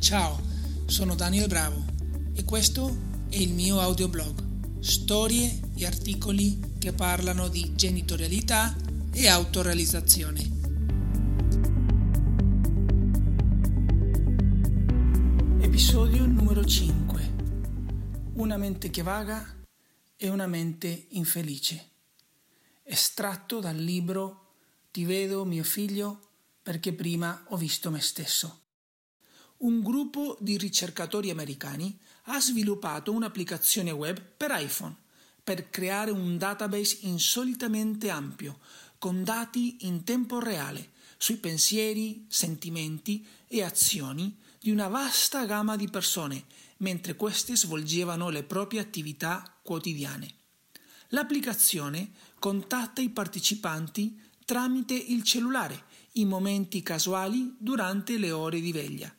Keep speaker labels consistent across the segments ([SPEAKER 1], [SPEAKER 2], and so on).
[SPEAKER 1] Ciao, sono Daniel Bravo e questo è il mio audioblog, storie e articoli che parlano di genitorialità e autorealizzazione. Episodio numero 5. Una mente che vaga e una mente infelice. Estratto dal libro Ti vedo mio figlio perché prima ho visto me stesso un gruppo di ricercatori americani ha sviluppato un'applicazione web per iPhone per creare un database insolitamente ampio, con dati in tempo reale sui pensieri, sentimenti e azioni di una vasta gamma di persone mentre queste svolgevano le proprie attività quotidiane. L'applicazione contatta i partecipanti tramite il cellulare in momenti casuali durante le ore di veglia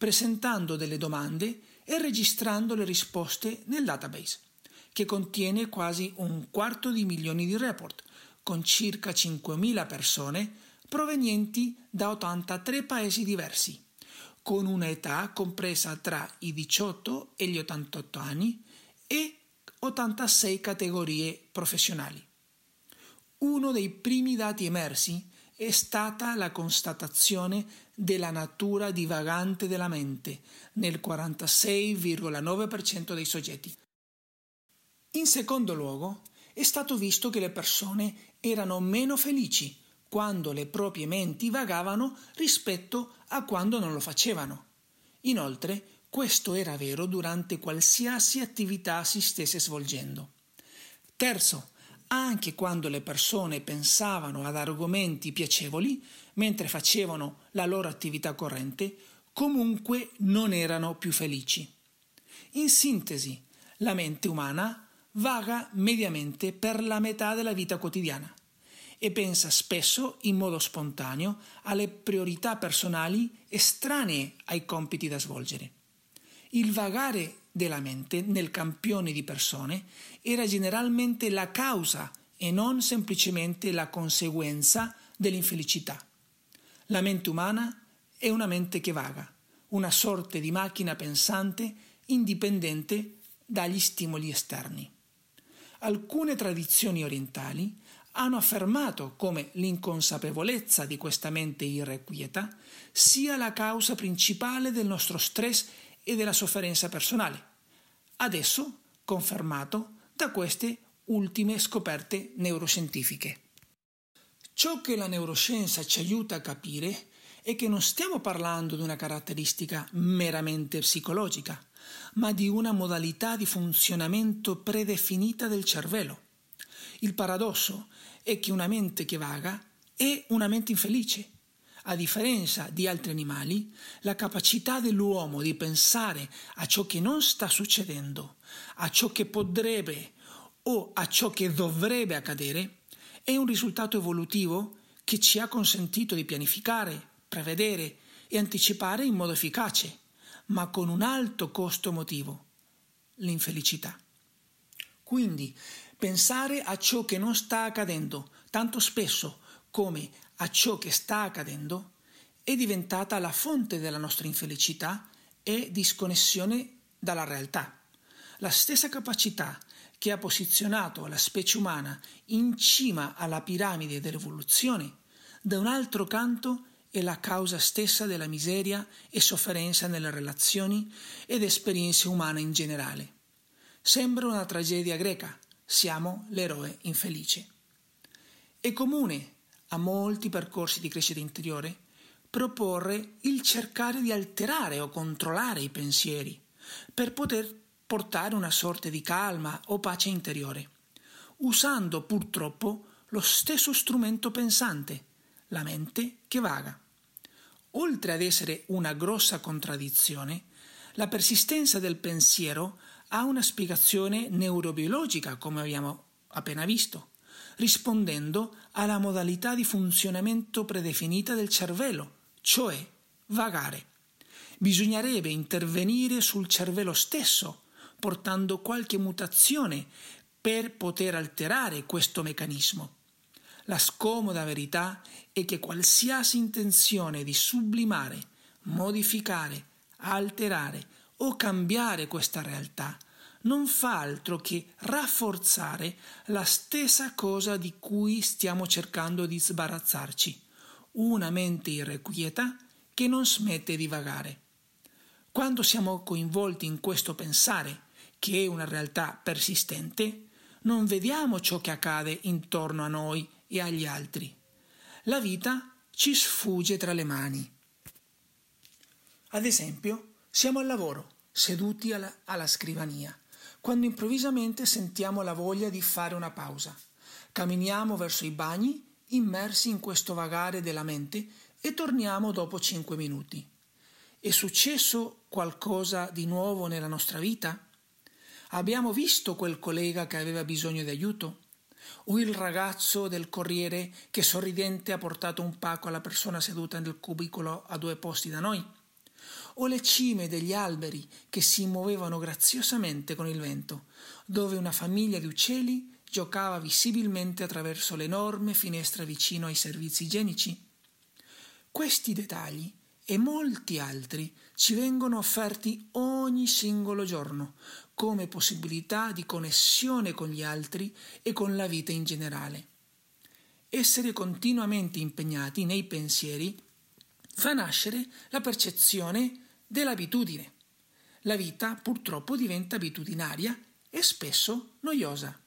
[SPEAKER 1] presentando delle domande e registrando le risposte nel database, che contiene quasi un quarto di milioni di report, con circa 5.000 persone provenienti da 83 paesi diversi, con un'età compresa tra i 18 e gli 88 anni e 86 categorie professionali. Uno dei primi dati emersi è stata la constatazione della natura divagante della mente nel 46,9% dei soggetti. In secondo luogo, è stato visto che le persone erano meno felici quando le proprie menti vagavano rispetto a quando non lo facevano. Inoltre, questo era vero durante qualsiasi attività si stesse svolgendo. Terzo, anche quando le persone pensavano ad argomenti piacevoli mentre facevano la loro attività corrente, comunque non erano più felici. In sintesi, la mente umana vaga mediamente per la metà della vita quotidiana e pensa spesso in modo spontaneo alle priorità personali estranee ai compiti da svolgere. Il vagare della mente nel campione di persone era generalmente la causa e non semplicemente la conseguenza dell'infelicità. La mente umana è una mente che vaga, una sorta di macchina pensante indipendente dagli stimoli esterni. Alcune tradizioni orientali hanno affermato come l'inconsapevolezza di questa mente irrequieta sia la causa principale del nostro stress e della sofferenza personale, adesso confermato da queste ultime scoperte neuroscientifiche. Ciò che la neuroscienza ci aiuta a capire è che non stiamo parlando di una caratteristica meramente psicologica, ma di una modalità di funzionamento predefinita del cervello. Il paradosso è che una mente che vaga è una mente infelice a differenza di altri animali, la capacità dell'uomo di pensare a ciò che non sta succedendo, a ciò che potrebbe o a ciò che dovrebbe accadere, è un risultato evolutivo che ci ha consentito di pianificare, prevedere e anticipare in modo efficace, ma con un alto costo emotivo, l'infelicità. Quindi, pensare a ciò che non sta accadendo tanto spesso come a ciò che sta accadendo è diventata la fonte della nostra infelicità e disconnessione dalla realtà. La stessa capacità che ha posizionato la specie umana in cima alla piramide dell'evoluzione, da un altro canto è la causa stessa della miseria e sofferenza nelle relazioni ed esperienze umane in generale. Sembra una tragedia greca, siamo l'eroe infelice. È comune a molti percorsi di crescita interiore proporre il cercare di alterare o controllare i pensieri per poter portare una sorta di calma o pace interiore, usando purtroppo lo stesso strumento pensante, la mente che vaga. Oltre ad essere una grossa contraddizione, la persistenza del pensiero ha una spiegazione neurobiologica, come abbiamo appena visto rispondendo alla modalità di funzionamento predefinita del cervello, cioè vagare. Bisognerebbe intervenire sul cervello stesso, portando qualche mutazione per poter alterare questo meccanismo. La scomoda verità è che qualsiasi intenzione di sublimare, modificare, alterare o cambiare questa realtà non fa altro che rafforzare la stessa cosa di cui stiamo cercando di sbarazzarci, una mente irrequieta che non smette di vagare. Quando siamo coinvolti in questo pensare, che è una realtà persistente, non vediamo ciò che accade intorno a noi e agli altri. La vita ci sfugge tra le mani. Ad esempio, siamo al lavoro, seduti alla, alla scrivania quando improvvisamente sentiamo la voglia di fare una pausa. Camminiamo verso i bagni, immersi in questo vagare della mente, e torniamo dopo cinque minuti. È successo qualcosa di nuovo nella nostra vita? Abbiamo visto quel collega che aveva bisogno di aiuto? O il ragazzo del corriere che sorridente ha portato un pacco alla persona seduta nel cubicolo a due posti da noi? O le cime degli alberi che si muovevano graziosamente con il vento, dove una famiglia di uccelli giocava visibilmente attraverso l'enorme finestra vicino ai servizi igienici. Questi dettagli e molti altri ci vengono offerti ogni singolo giorno come possibilità di connessione con gli altri e con la vita in generale. Essere continuamente impegnati nei pensieri fa nascere la percezione dell'abitudine. La vita purtroppo diventa abitudinaria e spesso noiosa.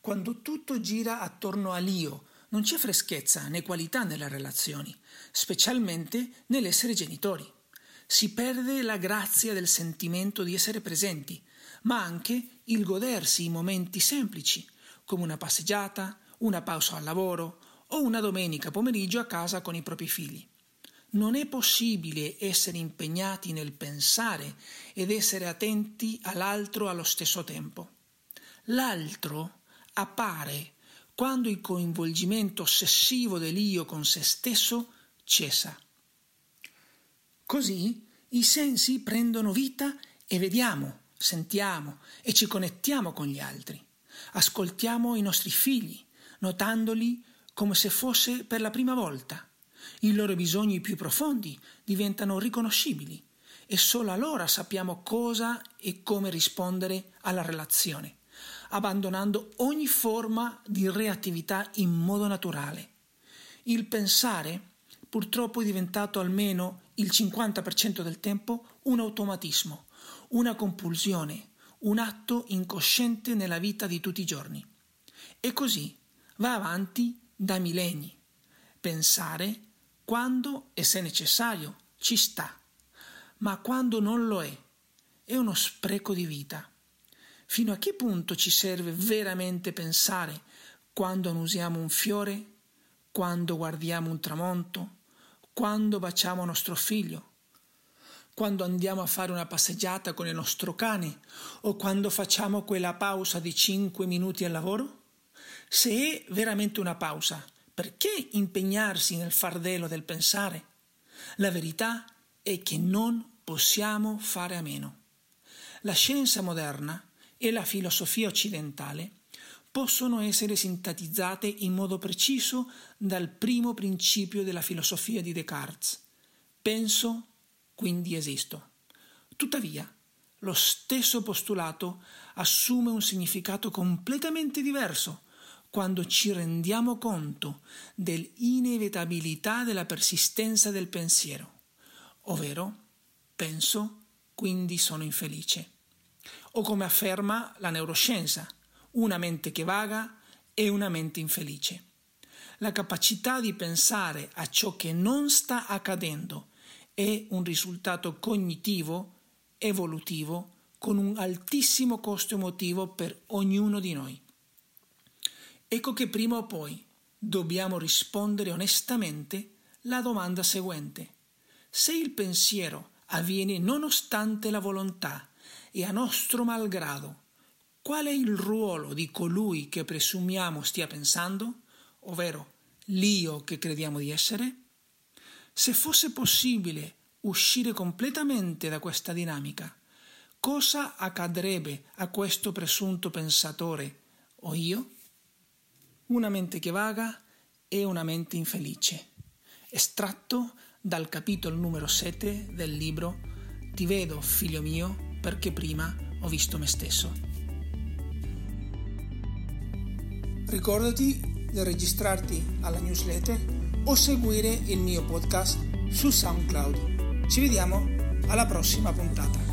[SPEAKER 1] Quando tutto gira attorno all'io, non c'è freschezza né qualità nelle relazioni, specialmente nell'essere genitori. Si perde la grazia del sentimento di essere presenti, ma anche il godersi i momenti semplici, come una passeggiata, una pausa al lavoro o una domenica pomeriggio a casa con i propri figli. Non è possibile essere impegnati nel pensare ed essere attenti all'altro allo stesso tempo. L'altro appare quando il coinvolgimento ossessivo dell'io con se stesso cessa. Così i sensi prendono vita e vediamo, sentiamo e ci connettiamo con gli altri. Ascoltiamo i nostri figli, notandoli come se fosse per la prima volta i loro bisogni più profondi diventano riconoscibili e solo allora sappiamo cosa e come rispondere alla relazione, abbandonando ogni forma di reattività in modo naturale. Il pensare purtroppo è diventato almeno il 50% del tempo un automatismo, una compulsione, un atto incosciente nella vita di tutti i giorni. E così va avanti da millenni. Pensare quando e se necessario ci sta, ma quando non lo è, è uno spreco di vita. Fino a che punto ci serve veramente pensare quando annusiamo un fiore, quando guardiamo un tramonto, quando baciamo nostro figlio, quando andiamo a fare una passeggiata con il nostro cane o quando facciamo quella pausa di cinque minuti al lavoro? Se è veramente una pausa, perché impegnarsi nel fardello del pensare? La verità è che non possiamo fare a meno. La scienza moderna e la filosofia occidentale possono essere sintetizzate in modo preciso dal primo principio della filosofia di Descartes. Penso, quindi esisto. Tuttavia, lo stesso postulato assume un significato completamente diverso quando ci rendiamo conto dell'inevitabilità della persistenza del pensiero, ovvero penso, quindi sono infelice. O come afferma la neuroscienza, una mente che vaga è una mente infelice. La capacità di pensare a ciò che non sta accadendo è un risultato cognitivo, evolutivo, con un altissimo costo emotivo per ognuno di noi. Ecco che prima o poi dobbiamo rispondere onestamente la domanda seguente. Se il pensiero avviene nonostante la volontà e a nostro malgrado, qual è il ruolo di colui che presumiamo stia pensando, ovvero l'io che crediamo di essere? Se fosse possibile uscire completamente da questa dinamica, cosa accadrebbe a questo presunto pensatore o io? Una mente che vaga è una mente infelice estratto dal capitolo numero 7 del libro Ti vedo, figlio mio, perché prima ho visto me stesso. Ricordati di registrarti alla newsletter o seguire il mio podcast su SoundCloud. Ci vediamo alla prossima puntata.